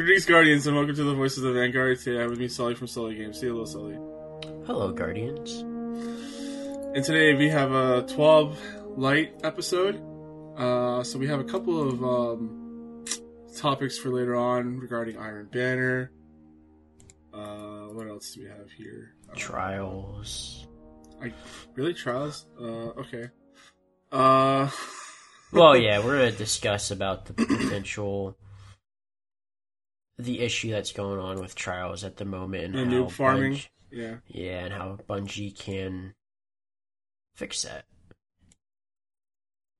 Greetings, Guardians, and welcome to the Voices of Vanguard. Today, I'm with me, Sully from Sully Games. Say hello, Sully. Hello, Guardians. And today we have a 12 light episode. Uh, so we have a couple of um, topics for later on regarding Iron Banner. Uh, what else do we have here? Uh, Trials. I really trials. Uh, okay. Uh, Well, yeah, we're gonna discuss about the potential, the issue that's going on with trials at the moment and And farming. Bungie- yeah. yeah, and how Bungie can fix that.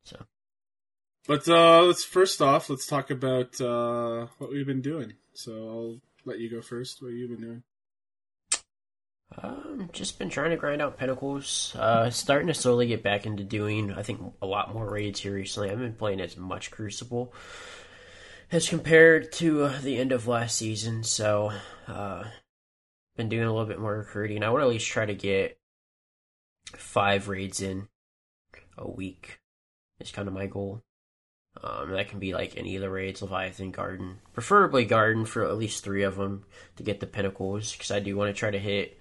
So, But uh, let's first off, let's talk about uh, what we've been doing. So I'll let you go first. What you've been doing? um, just been trying to grind out pinnacles. Uh, starting to slowly get back into doing, I think, a lot more raids here recently. I haven't been playing as much Crucible as compared to uh, the end of last season. So, uh, been doing a little bit more recruiting. I want to at least try to get five raids in a week. Is kind of my goal. Um, that can be like any of the raids, Leviathan, Garden, preferably Garden for at least three of them to get the pinnacles, because I do want to try to hit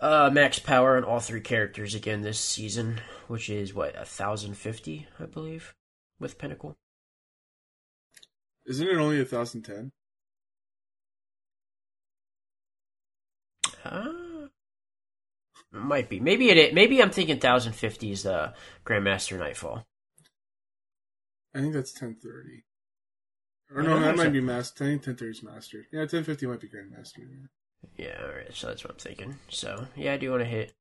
uh, max power on all three characters again this season, which is what a thousand fifty, I believe, with pinnacle. Isn't it only a thousand ten? Uh, might be. Maybe it. Maybe I'm thinking thousand fifty is the Grandmaster Nightfall. I think that's ten thirty. Or no, that might be master. I think ten thirty is mastered. Yeah, ten fifty might be grandmaster. Yeah. Yeah, all right. So that's what I'm thinking. So yeah, I do want to hit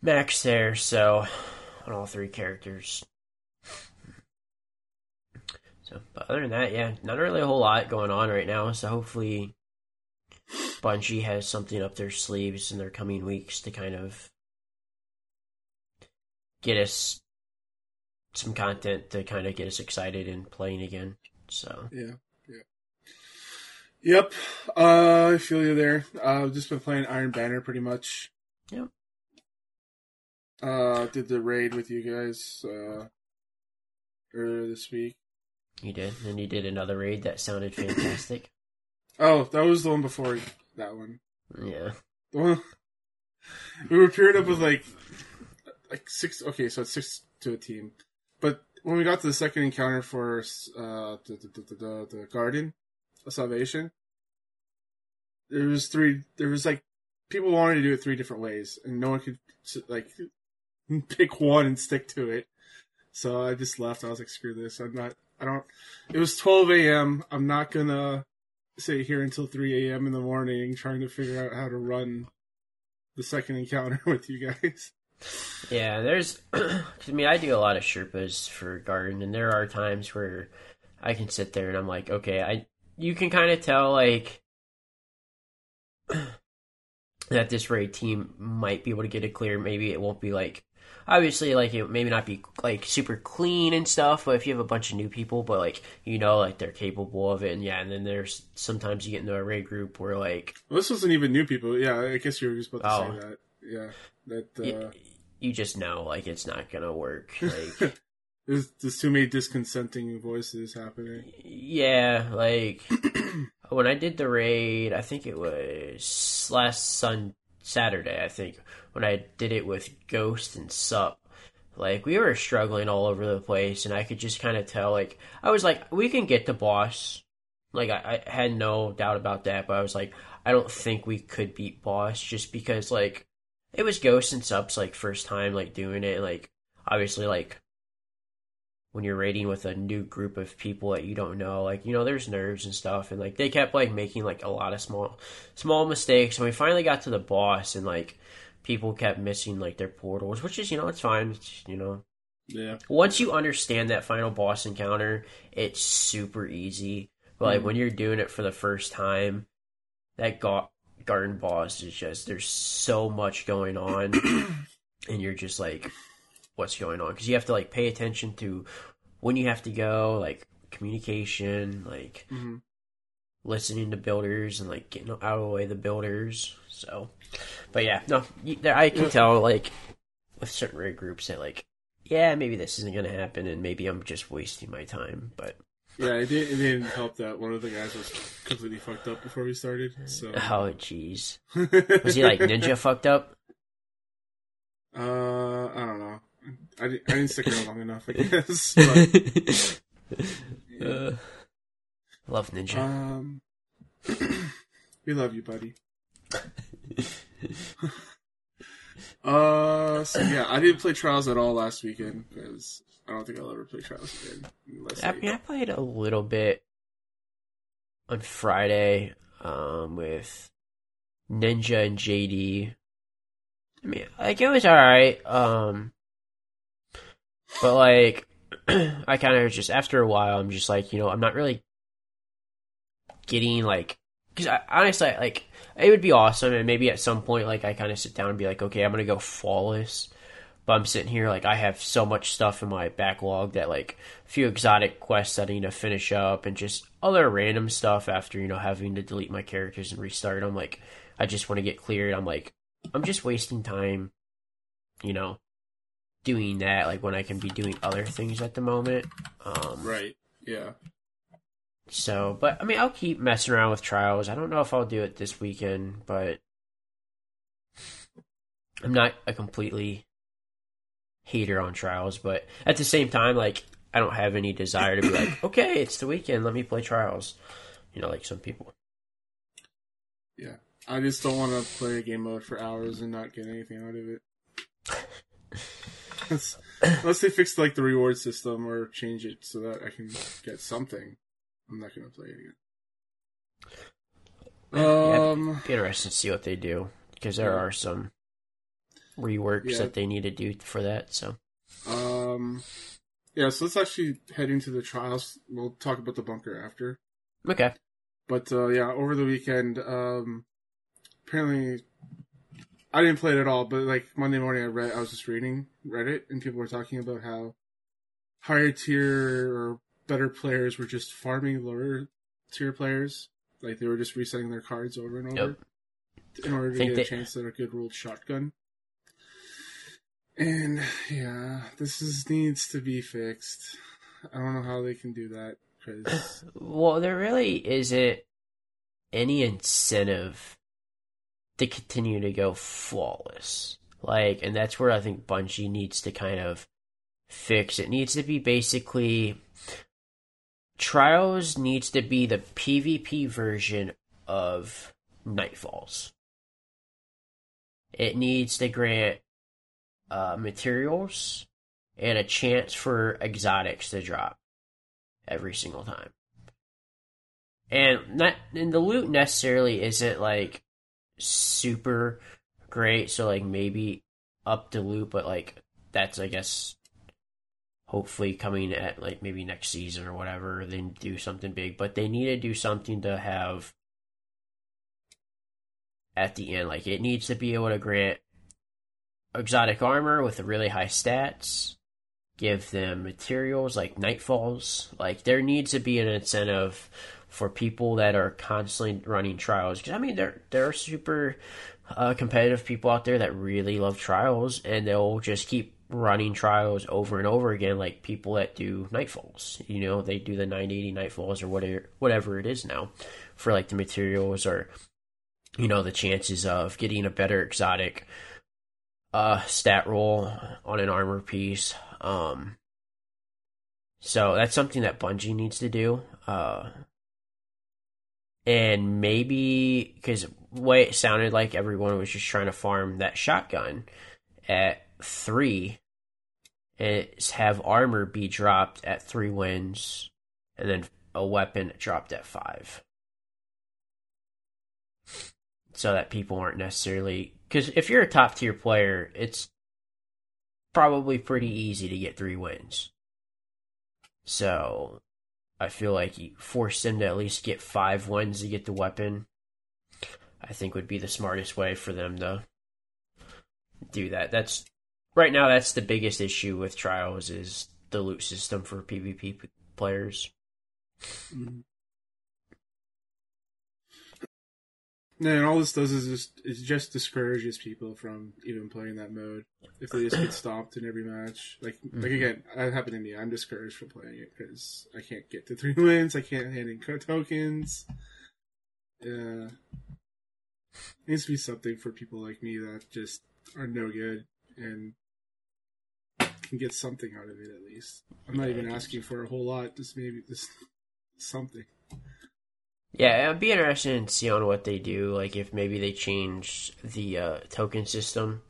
max there. So on all three characters. So, but other than that, yeah, not really a whole lot going on right now. So hopefully, Bungie has something up their sleeves in their coming weeks to kind of get us some content to kind of get us excited and playing again. So Yeah. Yeah. Yep. Uh, I feel you there. Uh, I've just been playing Iron Banner pretty much. Yep. Uh, did the raid with you guys uh, earlier this week. You did, and you did another raid that sounded fantastic. Oh, that was the one before that one. yeah. The one we were paired up with like like six. Okay, so it's six to a team. But when we got to the second encounter for uh, the, the, the, the, the Garden of Salvation, there was three. There was like people wanted to do it three different ways, and no one could like pick one and stick to it. So I just left. I was like, screw this. I'm not. I don't. It was 12 a.m. I'm not gonna sit here until 3 a.m. in the morning trying to figure out how to run the second encounter with you guys. Yeah, there's. I mean, I do a lot of Sherpas for Garden, and there are times where I can sit there and I'm like, okay, I. You can kind of tell like that this raid team might be able to get it clear. Maybe it won't be like. Obviously, like it maybe not be like super clean and stuff, but if you have a bunch of new people, but like you know, like they're capable of it, and yeah, and then there's sometimes you get into a raid group where like Well, this wasn't even new people. Yeah, I guess you were just about to Oh. say that. Yeah, that uh, you, you just know like it's not gonna work. Like there's, there's too many disconsenting voices happening. Yeah, like when I did the raid, I think it was last Sun Saturday. I think when I did it with Ghost and Sup, like we were struggling all over the place, and I could just kind of tell. Like I was like, we can get the boss. Like I, I had no doubt about that, but I was like, I don't think we could beat boss just because like it was Ghost and Sup's like first time like doing it. Like obviously like when you're raiding with a new group of people that you don't know like you know there's nerves and stuff and like they kept like making like a lot of small small mistakes and we finally got to the boss and like people kept missing like their portals which is you know it's fine it's, you know Yeah, once you understand that final boss encounter it's super easy but like Mhm. when you're doing it for the first time that ga- garden boss is just there's so much going on and you're just like what's going on because you have to like pay attention to when you have to go like communication like hmm listening to builders and like getting out of the way of the builders so but yeah no i can tell like with certain raid groups that like yeah maybe this isn't gonna happen and maybe i'm just wasting my time but Yeah, it, did, it didn't help that one of the guys was completely fucked up before we started. So, Oh, jeez. Was he like ninja fucked up? Uh, I don't know. I, di- I didn't stick around long enough, I guess. But, Uh, love ninja. um, we love you, buddy. uh, so yeah, I didn't play Trials at all last weekend because I don't think I'll ever play Trials again. I mean, I played a little bit on Friday um, with Ninja and JD. I mean, like it was all right. Um, but like, I kind of just after a while, I'm just like, you know, I'm not really getting like, because honestly, like, it would be awesome, and maybe at some point, like, I kind of sit down and be like, okay, I'm gonna go flawless. But I'm sitting here like I have so much stuff in my backlog that like a few exotic quests that I need to finish up and just other random stuff after you know having to delete my characters and restart. I'm like I just want to get cleared. I'm like I'm just wasting time, you know, doing that like when I can be doing other things at the moment. Um, right, yeah. So, but I mean, I'll keep messing around with trials. I don't know if I'll do it this weekend, but I'm not a completely hater on trials. But at the same time, like I don't have any desire to be like, okay, it's the weekend, let me play trials. You know, like some people. Yeah, I just don't want to play a game mode for hours and not get anything out of it. Unless- they fix like the reward system or change it so that I can get something, I'm not gonna play it again. Um, Be interested to see what they do because there Yeah. are some reworks Yeah. that they need to do for that. So um, yeah. So let's actually head into the trials. We'll talk about the bunker after. okay, But uh, yeah, over the weekend, um, apparently, I didn't play it at all. But like Monday morning, I read, I was just reading Reddit, and people were talking about how higher tier or better players were just farming lower tier players. Like they were just resetting their cards over and over in order to get they- a chance at a good ruled shotgun. And yeah, this is needs to be fixed. I don't know how they can do that because Well, there really isn't any incentive to continue to go flawless. Like, and that's where I think Bungie needs to kind of fix. It needs to be basically Trials needs to be the PvP version of Nightfalls. It needs to grant uh, materials and a chance for exotics to drop every single time. And not and the loot necessarily isn't like super great, so like maybe up the loop, but like that's I guess hopefully coming at like maybe next season or whatever, then do something big. But they need to do something to have at the end. Like it needs to be able to grant exotic armor with really high stats give them materials like nightfalls. Like there needs to be an incentive for people that are constantly running trials. Because I mean, there there are super uh, competitive people out there that really love trials, and they'll just keep running trials over and over again. Like people that do nightfalls. You know, they do the 980 nightfalls or whatever whatever it is now for like the materials or you know the chances of getting a better exotic uh stat roll on an armor piece um so that's something that Bungie needs to do uh and maybe because way it sounded like everyone was just trying to farm that shotgun at three and have armor be dropped at three wins and then a weapon dropped at five so that people aren't necessarily because if you're a top tier player, it's probably pretty easy to get three wins. So I feel like force them to at least get five wins to get the weapon. I think would be the smartest way for them to do that. That's right now. That's the biggest issue with trials is the loot system for PvP players. Mhm. And all this does is just it just discourages people from even playing that mode if they just get stopped in every match. Like mm-hmm. like again, that happened to me. I'm discouraged from playing it because I can't get to three wins. I can't hand in tokens. Yeah, it needs to be something for people like me that just are no good and can get something out of it at least. I'm not even asking for a whole lot. Just maybe just something. Yeah, I'd be interested in seeing what they do. Like if maybe they change the uh, token system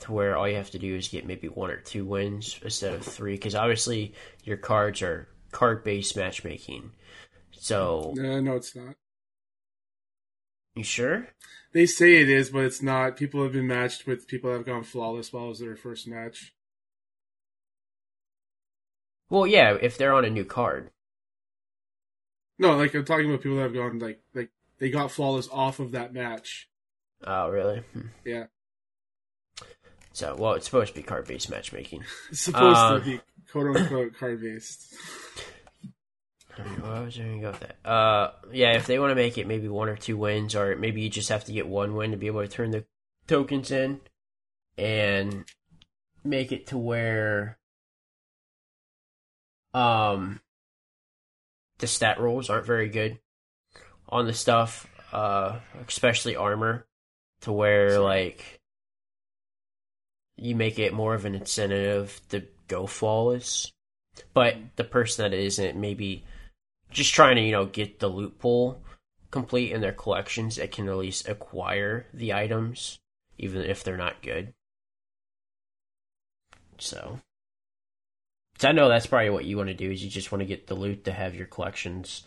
to where all you have to do is get maybe one or two wins instead of three. Because obviously your cards are card based matchmaking. So uh, no, it's not. You sure? They say it is, but it's not. People have been matched with people that have gone flawless while it was their first match. Well, yeah, if they're on a new card. No, like I'm talking about people that have gone like like they got flawless off of that match. Oh, really? Hmm. Yeah. So, well, it's supposed to be card based matchmaking. it's supposed um, to be quote unquote card based. What was I going to go with that? Uh, yeah, if they want to make it maybe one or two wins, or maybe you just have to get one win to be able to turn the tokens in, and make it to where, um, the stat rolls aren't very good on the stuff, uh, especially armor, to where like you make it more of an incentive to go flawless. But the person that isn't maybe just trying to you know get the loot pool complete in their collections it can at least acquire the items even if they're not good. So so I know that's probably what you want to do is you just want to get the loot to have your collections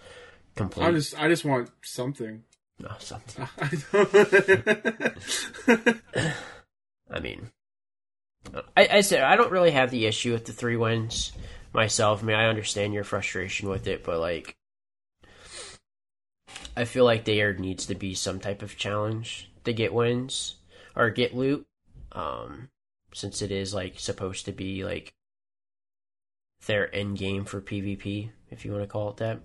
complete. I just I just want something. No, something. I mean, I, I said I don't really have the issue with the three wins myself. I mean, I understand your frustration with it, but like, I feel like there needs to be some type of challenge to get wins or get loot. Um, since it is like supposed to be like their end game for PvP, if you want to call it that.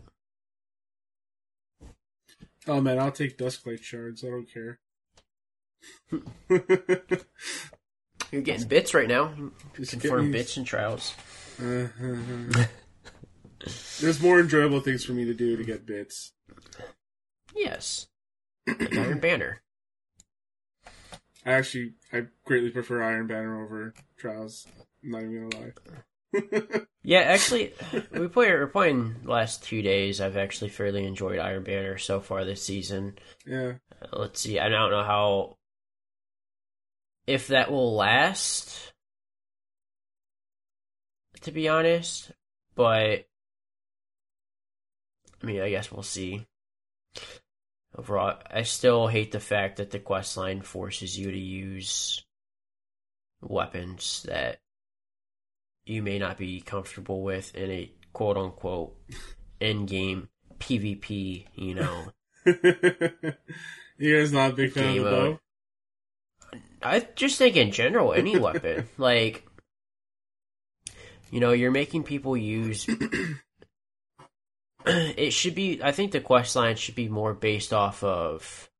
Oh man, I'll take Dusklight shards. I don't care. You're getting bits right now. You confirm bits and trials. Uh-huh. There's more enjoyable things for me to do to get bits. Yes. Like Iron Banner. I actually I greatly prefer Iron Banner over Trials. I'm not even gonna lie. Yeah, actually, we play, we're playing last two days. I've actually fairly enjoyed Iron Banner so far this season. Yeah. Uh, let's see. I don't know how if that will last. To be honest, but I mean, I guess we'll see. Overall, I still hate the fact that the quest line forces you to use weapons that you may not be comfortable with in a quote unquote end game PvP, you know. you guys not a big fan of the bow? I just think in general, any weapon. Like you know, you're making people use it should be I think the quest line should be more based off of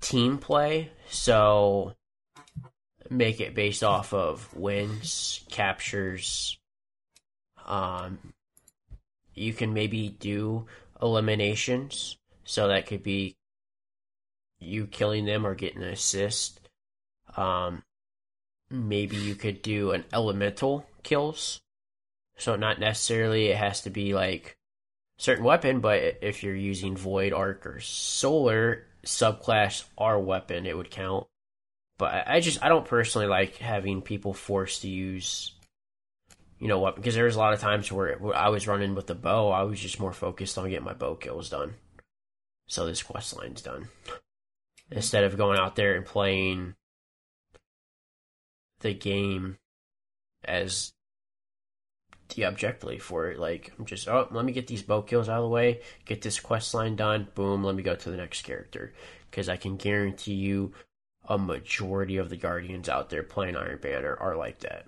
team play. So make it based off of wins, captures. Um, you can maybe do eliminations, so that could be you killing them or getting an assist. Um, maybe you could do an elemental kills, so not necessarily it has to be like certain weapon, but if you're using void, arc, or solar subclass R weapon, it would count. But I just I don't personally like having people forced to use, you know what? Because there's a lot of times where, where I was running with the bow, I was just more focused on getting my bow kills done. So this quest line's done instead of going out there and playing the game as the objectively for it. Like I'm just oh let me get these bow kills out of the way, get this quest line done, boom, let me go to the next character because I can guarantee you a majority of the Guardians out there playing Iron Banner are like that.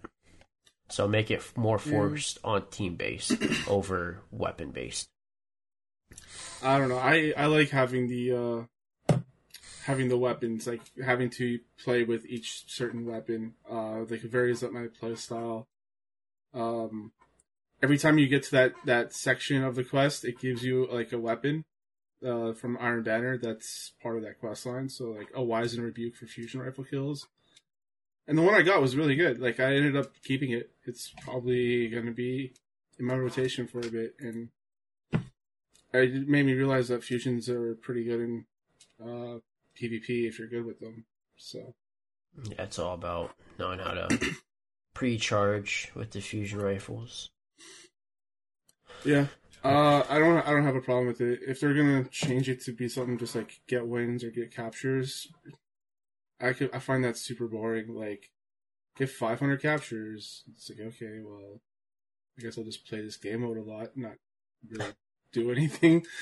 So make it more forced yeah. on team based over weapon based. I don't know. I I like having the uh having the weapons, like having to play with each certain weapon. Uh, like it varies up my play style. Um, every time you get to that that section of the quest, it gives you like a weapon. Uh, from Iron Banner, that's part of that quest line. So like a Wizened Rebuke for fusion rifle kills, and the one I got was really good. Like I ended up keeping it. It's probably gonna be in my rotation for a bit, and it made me realize that fusions are pretty good in uh, PvP if you're good with them. So Yeah, it's all about knowing how to pre-charge with the fusion rifles. yeah, uh, I don't I don't have a problem with it. If they're gonna change it to be something just like get wins or get captures, I could I find that super boring. Like get 500 captures. It's like okay, well, I guess I'll just play this game mode a lot, not really do anything.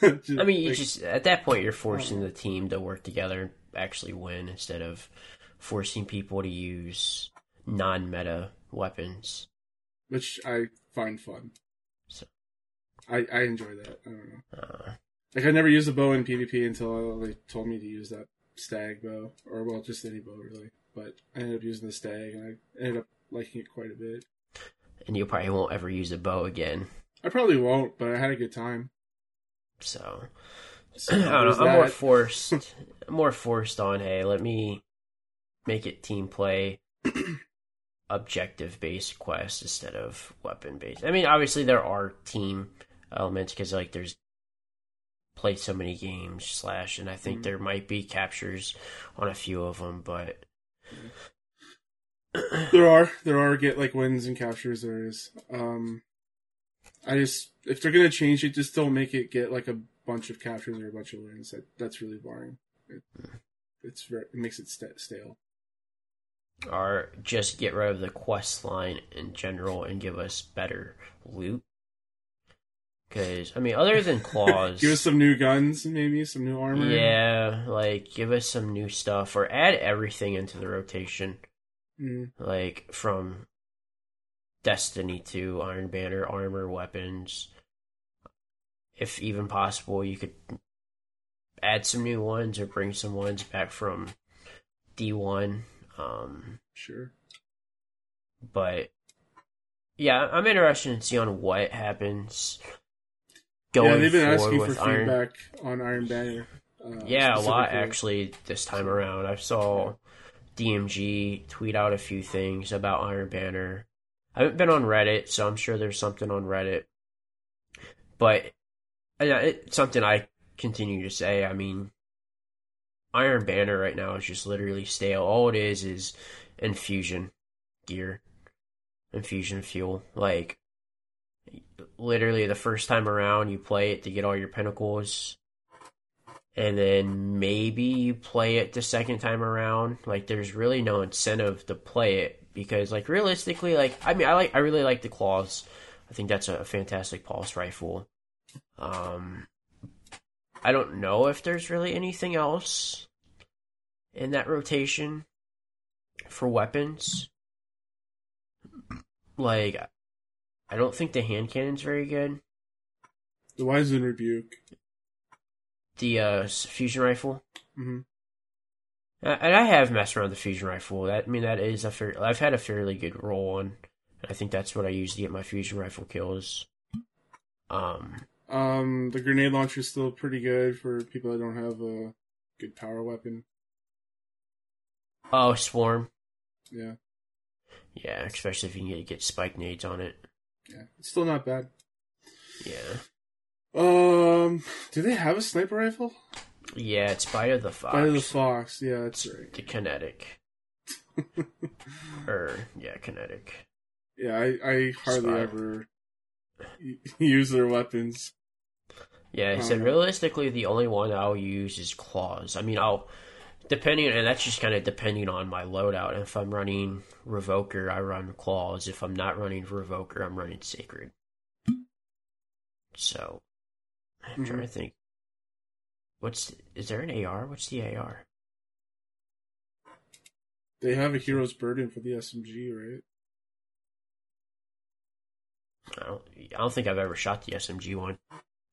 Just, I mean, you like, just at that point you're forcing the team to work together and actually win instead of forcing people to use non-meta weapons. which I find fun. I I enjoy that. I don't know. Uh, Like I never used a bow in PvP until they told me to use that stag bow, or well, just any bow really. But I ended up using the stag, and I ended up liking it quite a bit. and you probably won't ever use a bow again. I probably won't, but I had a good time. So So, I don't know. I'm more forced. I'm more forced on. Hey, let me make it team play, objective based quest instead of weapon based. I mean, obviously there are team elements because like there's played so many games slash, and I think Mhm. there might be captures on a few of them, but There are there are get like wins and captures. There is. Um, I just if they're gonna change it, just don't make it get like a bunch of captures or a bunch of wins. That that's really boring. It, it's very, it makes it st- stale. or just get rid of the quest line in general and give us better loot. Because I mean, other than claws, Give us some new guns, maybe some new armor. Yeah, like give us some new stuff or add everything into the rotation, Mm. like from Destiny to Iron Banner armor, weapons. If even possible, you could add some new ones or bring some ones back from D1. Um, Sure. but yeah, I'm interested in seeing on what happens going yeah, they've been asking for Iron. feedback on Iron Banner. Uh, Yeah, a lot actually this time around. I saw DMG tweet out a few things about Iron Banner. I haven't been on Reddit, so I'm sure there's something on Reddit. But uh, it's something I continue to say. I mean, Iron Banner right now is just literally stale. All it is is infusion gear, infusion fuel. Like, literally, the first time around, you play it to get all your pinnacles and then maybe you play it the second time around. Like there's really no incentive to play it because like realistically, like I mean I like I really like the claws. I think that's a fantastic pulse rifle. Um I don't know if there's really anything else in that rotation for weapons. Like I don't think the hand cannon's very good. The Wizened Rebuke. The uh fusion rifle hmm Uh, And I have messed around with the fusion rifle. That I mean, that is a fair. I've had a fairly good roll on. I think that's what I use to get my fusion rifle kills. Um, Um, the grenade launcher is still pretty good for people that don't have a good power weapon. oh, swarm. Yeah, Yeah, especially if you can get, get spike nades on it. Yeah, it's still not bad. Yeah, Um, do they have a sniper rifle? yeah. It's Bite of the Fox. By the Fox. Yeah, that's right. the kinetic. or yeah, kinetic. Yeah, I, I hardly ever use their weapons. Yeah, said Um, realistically, the only one I'll use is claws. I mean, I'll depending, and that's just kind of depending on my loadout. If I'm running revoker, I run claws. If I'm not running revoker, I'm running sacred. So, I'm trying Mhm. to think. What's is there an AR? What's the AR? They have a hero's burden for the SMG, right? I don't. I don't think I've ever shot the SMG one.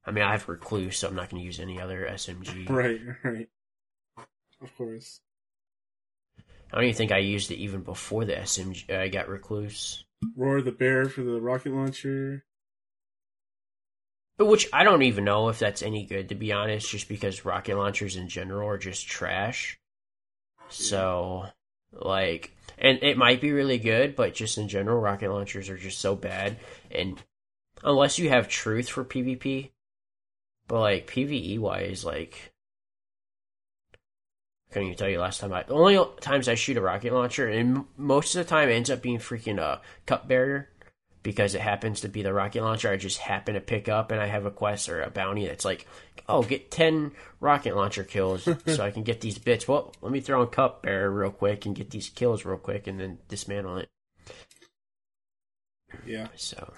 I mean, I have recluse, so I'm not going to use any other SMG. Right, right. Of course. I don't even think I used it even before the SMG. Uh, I got Recluse. Roar the Bear for the rocket launcher. But Which I don't even know if that's any good, to be honest, just because rocket launchers in general are just trash. So, like, and it might be really good, but just in general, rocket launchers are just so bad. And unless you have truth for PvP, but like PvE wise, like, couldn't even tell you last time I. The only times I shoot a rocket launcher, and most of the time it ends up being freaking a Cup Bearer because it happens to be the rocket launcher I just happen to pick up, and I have a quest or a bounty that's like, oh, get 10 rocket launcher kills so I can get these bits. Well, let me throw in Cup Bearer real quick and get these kills real quick and then dismantle it. Yeah. So,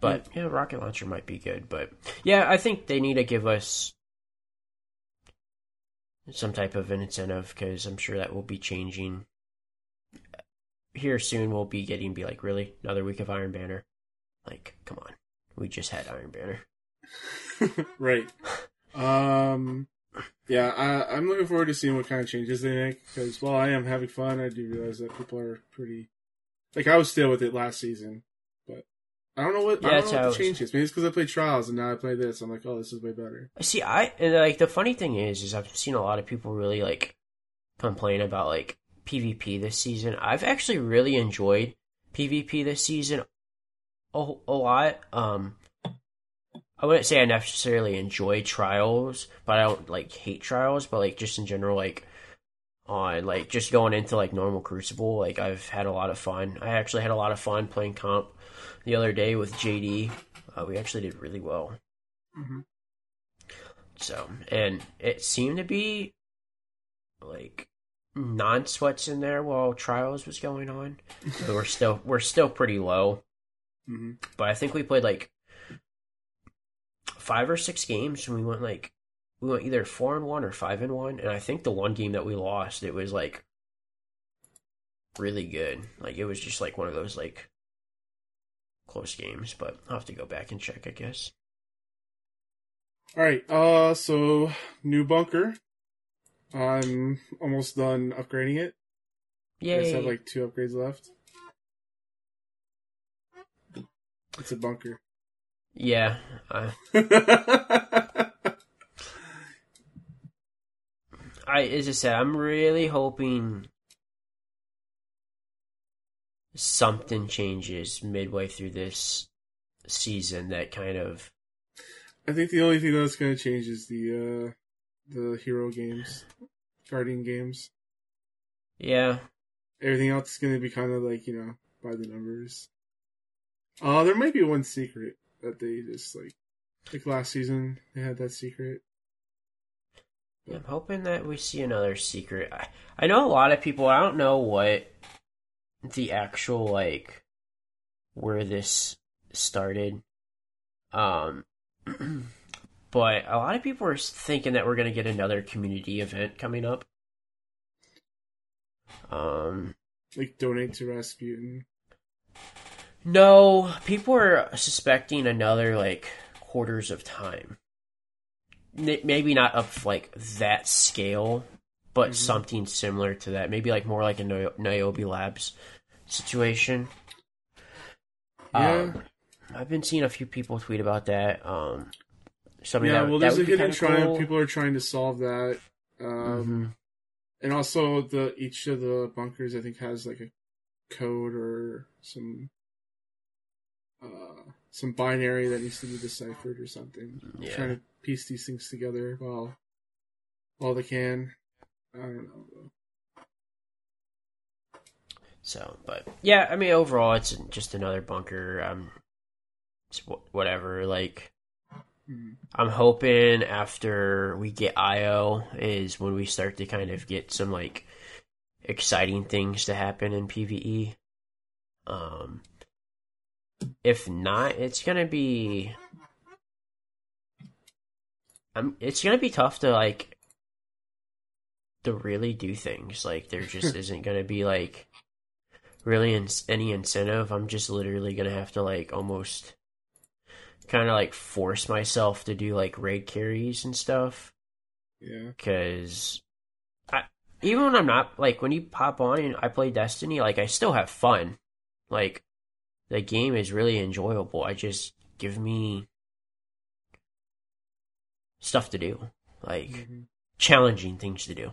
but yeah, rocket launcher might be good. But yeah, I think they need to give us some type of an incentive because I'm sure that will be changing here soon we'll be getting be like really another week of Iron Banner. Like, come on, we just had Iron Banner. right. Um. Yeah, I, I'm looking forward to seeing what kind of changes they make because while I am having fun, I do realize that people are pretty. Like I was still with it last season, I don't know what Yeah, I don't know what the change is. Maybe it's because I played Trials and now I play this. I'm like, oh, this is way better. See, I and like the funny thing is, is I've seen a lot of people really like complain about like PvP this season. I've actually really enjoyed PvP this season a, a lot. Um, I wouldn't say I necessarily enjoy trials, but I don't like hate trials. But like just in general, like on like just going into like normal Crucible, like I've had a lot of fun. I actually had a lot of fun playing comp the other day with JD. Uh, we actually did really well. Mhm. So, and it seemed to be like non sweats in there while trials was going on. but we're still we're still pretty low. hmm But I think we played like five or six games and we went like we went either four and one or five and one. And I think the one game that we lost, it was like really good. Like it was just like one of those like close games. But I'll have to go back and check, I guess. All right. Uh, so new bunker. I'm almost done upgrading it. Yeah, I just have like two upgrades left. It's a bunker. yeah, uh, I as I said, I'm really hoping something changes midway through this season that kind of I think the only thing that's going to change is the uh the hero games, guardian games. yeah Everything else is going to be kind of like you know by the numbers. Uh, there might be one secret that they just like like last season they had that secret. I'm hoping that we see another secret. I, I know a lot of people. I don't know what the actual like where this started. Um, but a lot of people are thinking that we're gonna get another community event coming up. Um, Like donate to Rasputin. no, people are suspecting another like Corridors of Time. N- Maybe not of like that scale, but Mhm. something similar to that. Maybe like more like a Ni- Niobe Labs situation. Yeah. Um, I've been seeing a few people tweet about that. Um, something yeah, that, well, that a would be hidden kinda cool. People are trying to solve that. Um, Mhm. and also the each of the bunkers I think has like a code or some uh some binary that needs to be deciphered or something. Yeah. Trying to piece these things together while while they can. I don't know. Though. So, but yeah, I mean, overall, it's just another bunker. Um, it's wh- whatever. Like, Hmm. I'm hoping after we get IO is when we start to kind of get some like exciting things to happen in PVE. Um, if not, it's gonna be. I'm. It's gonna be tough to like. To really do things like there just isn't gonna be like really in- any incentive. I'm just literally gonna have to like almost kind of like force myself to do like raid carries and stuff Yeah. because I even when I'm not like when you pop on and I play Destiny, like I still have fun. Like the game is really enjoyable. I just give me stuff to do, like Mm-hmm. challenging things to do.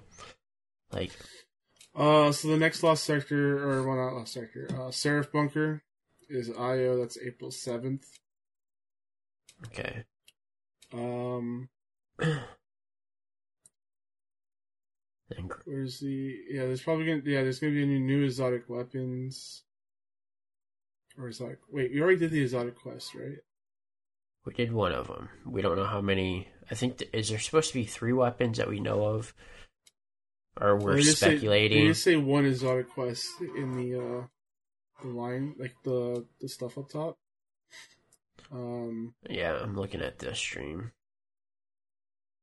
Like Uh, so the next Lost Sector, or well, not Lost Sector, uh, Seraph Bunker is IO. That's April seventh. okay, Um, where's the? Yeah, there's probably gonna. Yeah, there's gonna be any new exotic weapons. Or exotic. Wait, we already did the exotic quest, right? we did one of them. We don't know how many. I think th- is there supposed to be three weapons that we know of, or we're say- speculating. they just say one exotic quest in the uh the line, like the the stuff up top. Um, Yeah, I'm looking at this stream.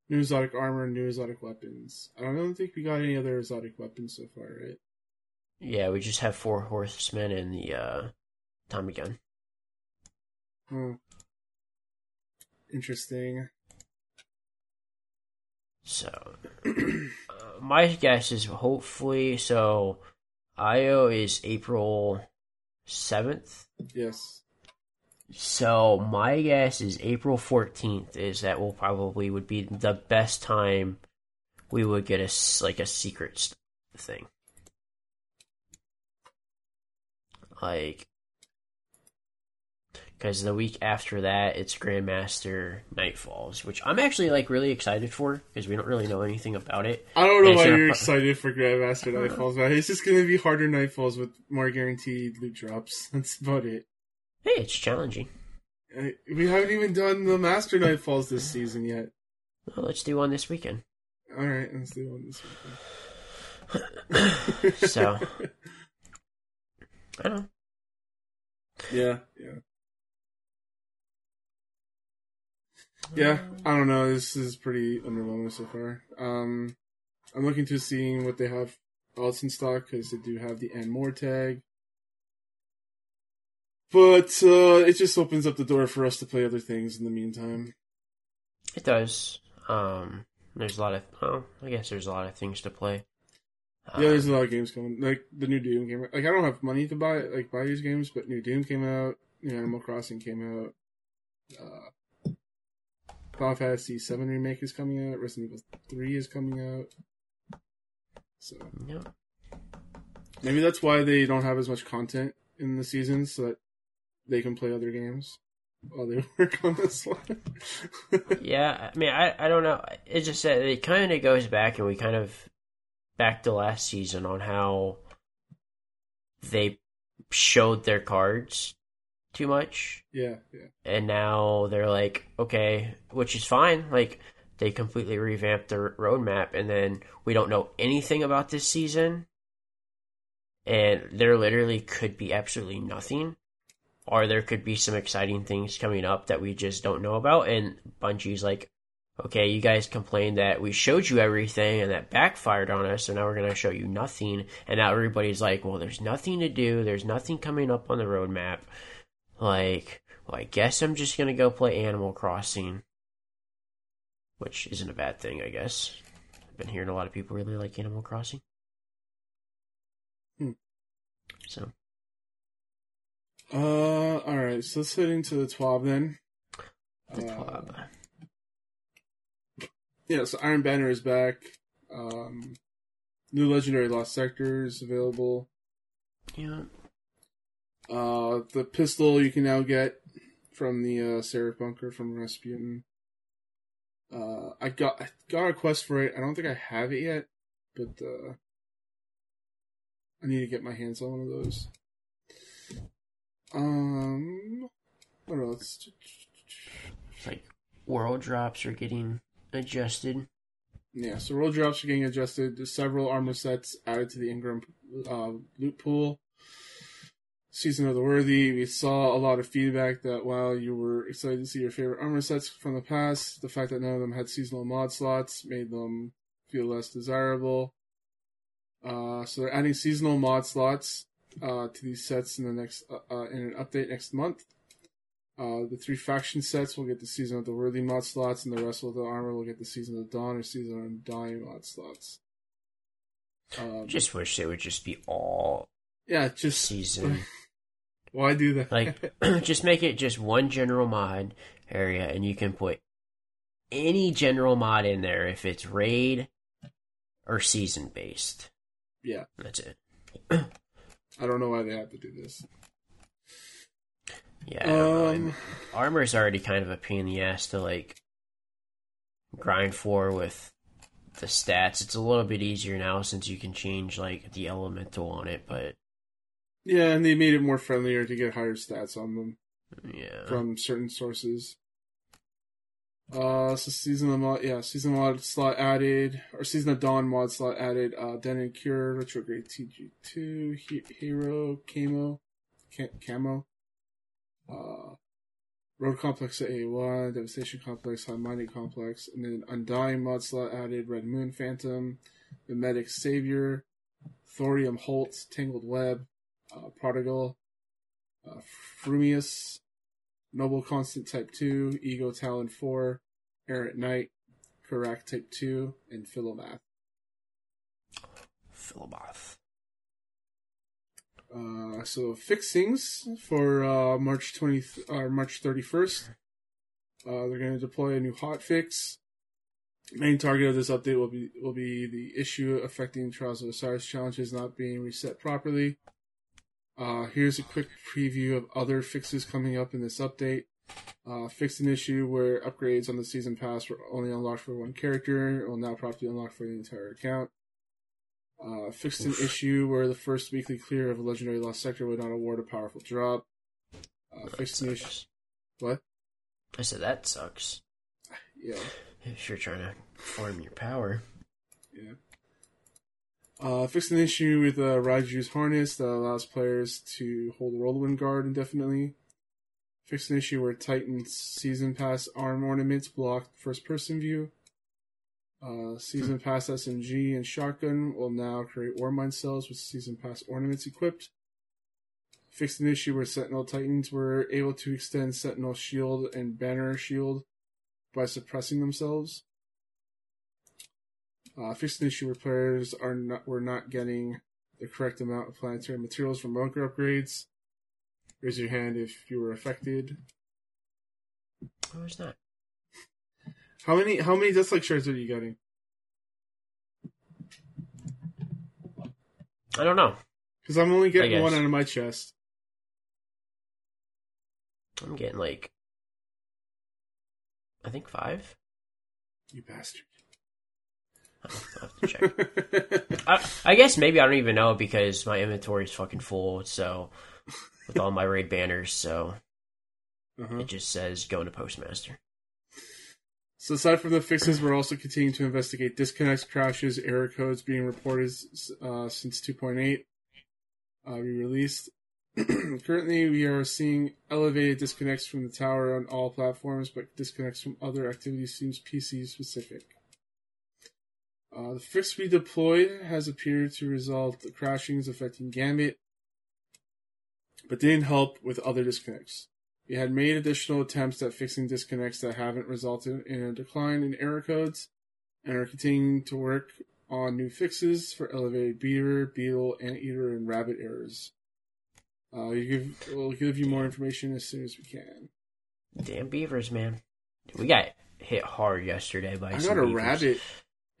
new exotic armor, new exotic weapons. I don't think we got any other exotic weapons so far, right? Yeah, we just have four horsemen and the uh, Tommy gun. Hmm. Interesting. So, uh, my guess is hopefully so. IO is April seventh. Yes. So my guess is April fourteenth is that will probably would be the best time we would get a like a secret thing. Like, because the week after that it's Grandmaster Nightfalls, which I'm actually like really excited for because we don't really know anything about it. I don't know why you're pro- excited for Grandmaster Nightfalls, man. It's just gonna be harder Nightfalls with more guaranteed loot drops. That's about it. Hey, it's challenging. Uh, We haven't even done the Master Nightfalls this season yet. Well, let's do one this weekend. All right, let's do one this weekend. So I don't know. yeah, yeah, yeah. I don't know. This is pretty underwhelming so far. Um, I'm looking to seeing what they have else in stock because they do have the and more tag. But uh, it just opens up the door for us to play other things in the meantime. It does. Um, there's a lot of. Oh, I guess there's a lot of things to play. Yeah, there's Um, a lot of games coming. Like the new Doom came out. Like I don't have money to buy like buy these games, but new Doom came out. New Animal Crossing came out. Uh, Final Fantasy Seven remake is coming out. Resident Evil Three is coming out. So yeah. maybe that's why they don't have as much content in the season, so that they can play other games while they work on this one. yeah, I mean, I, I don't know. It just that it kind of goes back, and we kind of back to last season on how they showed their cards too much, yeah, yeah, and now they're like, okay, which is fine. Like they completely revamped their roadmap, and then we don't know anything about this season, and there literally could be absolutely nothing. Or there could be some exciting things coming up that we just don't know about. And Bungie's like, okay, you guys complained that we showed you everything and that backfired on us, so now we're going to show you nothing. And now everybody's like, well, there's nothing to do. There's nothing coming up on the roadmap. Like, well, I guess I'm just to go play Animal Crossing. Which isn't a bad thing, I guess. I've been hearing a lot of people really like Animal Crossing. Hmm. So, Uh, all right. So let's head into the twelve then. the Uh, club. Yeah, so Iron Banner is back. Um, new Legendary Lost Sector is available. Yeah. Uh, the pistol you can now get from the uh, Seraph Bunker from Rasputin. Uh, I got I got a quest for it. I don't think I have it yet, but uh, I need to get my hands on one of those. Um, what else? It's like world drops are getting adjusted. Yeah, so roll drops are getting adjusted. There's several armor sets added to the engram uh, loot pool. Season of the Worthy, we saw a lot of feedback that while you were excited to see your favorite armor sets from the past, the fact that none of them had seasonal mod slots made them feel less desirable. Uh, so they're adding seasonal mod slots uh, to these sets in the next uh, uh, in an update next month. Uh, the three faction sets will get the Season of the Worthy mod slots, and the rest of the armor will get the Season of the Dawn or Season of Dying mod slots. Um, Just wish they would just be all yeah, just season. why do that? Like, just make it just one general mod area, and you can put any general mod in there if it's raid or season based. yeah, That's it. I don't know why they have to do this. Yeah, I don't know. Um, And armor's already kind of a pain in the ass to like grind for with the stats. It's a little bit easier now since you can change like the elemental on it, but yeah, and they made it more friendlier to get higher stats on them yeah. from certain sources. Uh, so season of mod, yeah, season mod slot added, or season of dawn mod slot added. Uh, Den and Cure, retrograde TG two, he- hero, camo, ca- camo. Uh, road complex at A one, devastation complex, High-Minded Complex, and then undying mod slot added. Red Moon Phantom, the Mimetic Savior, thorium Holt, tangled web, uh, prodigal, uh, Frumious, Noble Constant Type 2, Ego Talon 4, Errant Knight, Kerak Type 2, and Philomath. Philomath. Uh, so fixings for uh, March 20 or March 31st. Uh, they're going to deploy a new hotfix. Main target of this update will be will be the issue affecting Trials of Osiris challenges not being reset properly. Uh, here's a quick preview of other fixes coming up in this update. Uh, fixed an issue where upgrades on the season pass were only unlocked for one character, it will now properly unlock for the entire account. Uh, fixed an issue where the first weekly clear of a legendary lost sector would not award a powerful drop. Uh, That fixed an issue. What? I said that sucks. Yeah, If you're trying to farm your power. yeah. Uh, fixed an issue with uh, Raiju's harness that allows players to hold Whirlwind Guard indefinitely. Fixed an issue where Titan's Season Pass arm ornaments block first person view. Uh, season Pass SMG and Shotgun will now create Warmind cells with Season Pass ornaments equipped. Fixed an issue where Sentinel Titans were able to extend Sentinel Shield and Banner Shield by suppressing themselves. Uh, fixed an issue where players are not were not getting the correct amount of planetary materials from bunker upgrades. Raise your hand if you were affected. What was that? How many how many Dusklight shards are you getting? I don't know. Because I'm only getting one out of my chest. I'm getting like, I think five. You bastard. I'll have to check. I, I guess maybe I don't even know because my inventory is fucking full. So with all my raid banners, so uh-huh. it just says go to postmaster. So aside from the fixes, we're also continuing to investigate disconnects, crashes, error codes being reported uh, since 2.8 uh, re-released. Currently, we are seeing elevated disconnects from the tower on all platforms, but disconnects from other activities seems PC specific. Uh, the fix we deployed has appeared to resolve the crashings affecting Gambit, but didn't help with other disconnects. We had made additional attempts at fixing disconnects that haven't resulted in a decline in error codes, and are continuing to work on new fixes for elevated beaver, beetle, anteater, and rabbit errors. Uh, you give, we'll give you more information as soon as we can. Damn beavers, man. We got hit hard yesterday by I some got a beavers. rabbit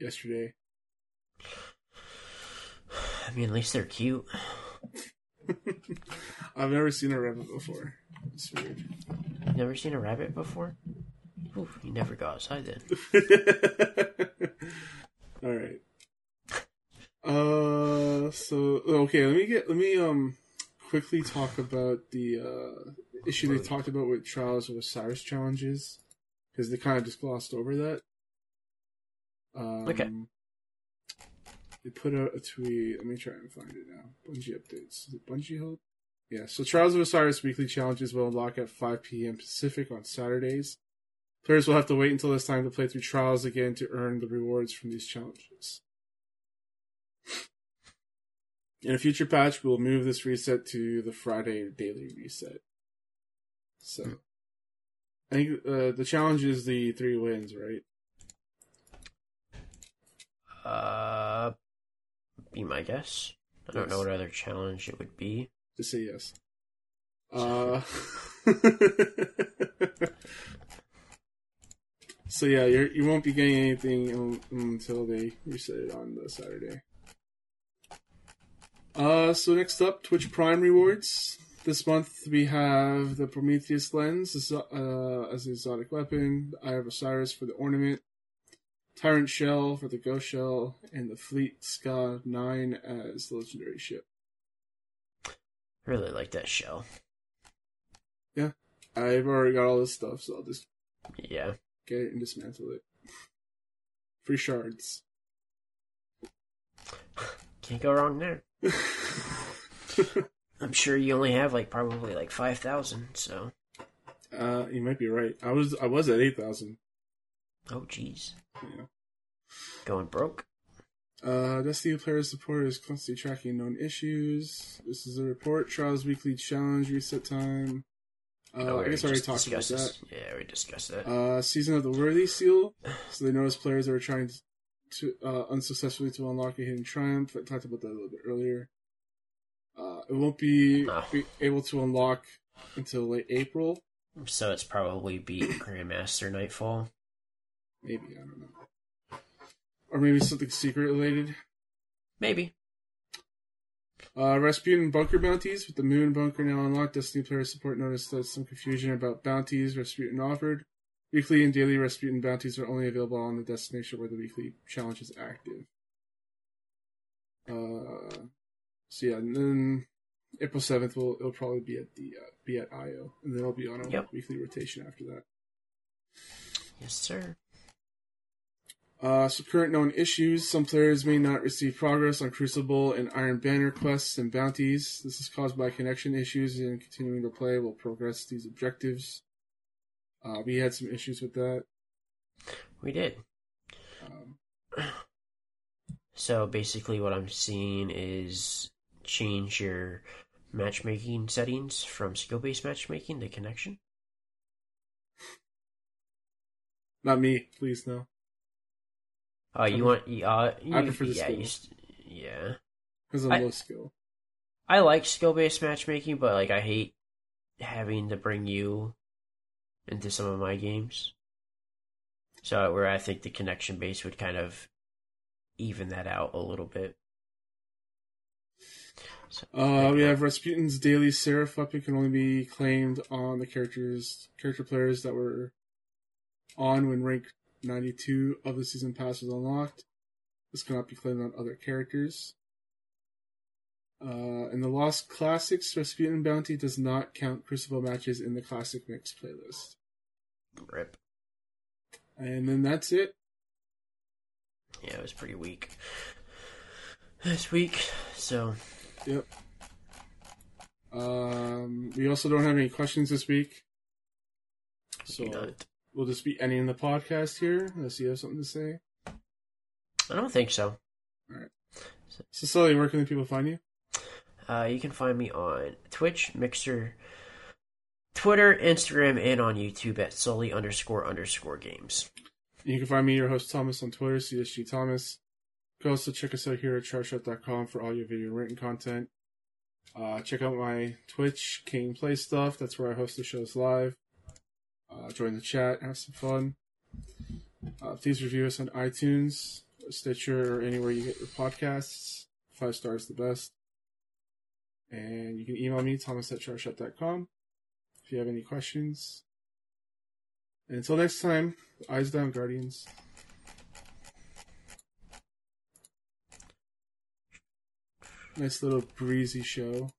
yesterday. I mean, at least they're cute. I've never seen a rabbit before. It's weird. You've never seen a rabbit before? Oof, you never go outside then. All right. Uh, so okay, let me get let me um quickly talk about the uh issue they talked about with Trials of Osiris challenges because they kind of just glossed over that. Um, Okay. They put out a tweet. Let me try and find it now. Bungie updates. Is it Bungie Help? Yeah. So Trials of Osiris weekly challenges will unlock at 5 p.m. Pacific on Saturdays. Players will have to wait until this time to play through Trials again to earn the rewards from these challenges. In a future patch, we'll move this reset to the Friday daily reset. So, I think uh, the challenge is the three wins, right? Uh, be my guess. I don't Yes. know what other challenge it would be. To say yes. Uh, so yeah, you're, you won't be getting anything until they reset it on the Saturday. Uh, so next up, Twitch Prime rewards. This month we have the Prometheus lens as, uh, as the exotic weapon, the Eye of Osiris for the ornament, Tyrant Shell for the Ghost Shell, and the Fleet Ska 9 as the legendary ship. Really like that shell. Yeah. I've already got all this stuff, so I'll just Yeah. get it and dismantle it. Free shards. Can't go wrong there. I'm sure you only have like probably like five thousand, so uh, you might be right. I was I was at eight thousand. Oh jeez. Yeah. Going broke. Uh, Destiny player support is constantly tracking known issues. This is a report. Trials weekly challenge reset time. Uh, Oh, I guess I already talked about discussed that. Yeah, we discussed that. Uh, season of the worthy seal. So they noticed players that were trying to, to uh, unsuccessfully to unlock a hidden triumph. I talked about that a little bit earlier. Uh, it won't be, Oh. be able to unlock until late April. so it's probably beat Grandmaster Nightfall. Maybe I don't know, or maybe something secret related. Maybe. Uh, Rasputin bunker bounties with the Moon bunker now unlocked. Destiny player support noticed that some confusion about bounties Rasputin offered. Weekly and daily Rasputin bounties are only available on the destination where the weekly challenge is active. Uh, so yeah, and then April seventh will it'll probably be at the uh, be at IO, and then it'll be on a Yep. weekly rotation after that. Yes, sir. Uh, so current known issues. Some players may not receive progress on Crucible and Iron Banner quests and bounties. This is caused by connection issues and continuing to play will progress these objectives. Uh, we had some issues with that. We did. Um, So basically, what I'm seeing is change your matchmaking settings from skill-based matchmaking to connection. not me, please no. Uh, you want? Uh, you, I prefer the yeah, skill. st- yeah. Because I'm I- low skill. I like skill-based matchmaking, but like I hate having to bring you into some of my games. So where I think the connection base would kind of even that out a little bit. So, Uh, we have Rasputin's daily Seraph weapon can only be claimed on the characters character players that were on when rank 92 of the season pass was unlocked. This cannot be claimed on other characters. Uh, in the Lost Classics, Rasputin Bounty does not count Crucible matches in the Classic Mix playlist. rip. And then that's it. Yeah, it was pretty weak this week. So Yep. Um, we also don't have any questions this week. So you we'll just be ending the podcast here unless you have something to say. I don't think so. All right. So, Sully, where can the people find you? Uh, you can find me on Twitch, Mixer, Twitter, Instagram, and on YouTube at Sully underscore underscore games. You can find me, your host Thomas, on Twitter, CSG Thomas. You can also check us out here at charshot.com for all your video and written content. Uh, check out my Twitch, King Play stuff. That's where I host the shows live. Uh, join the chat, have some fun. Uh, please review us on iTunes, Stitcher, or anywhere you get your podcasts. Five stars the best. And you can email me, thomas at charshot.com, if you have any questions. And until next time, eyes down, Guardians. Nice little breezy show.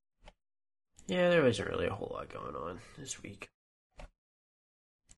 Yeah, there wasn't really a whole lot going on this week.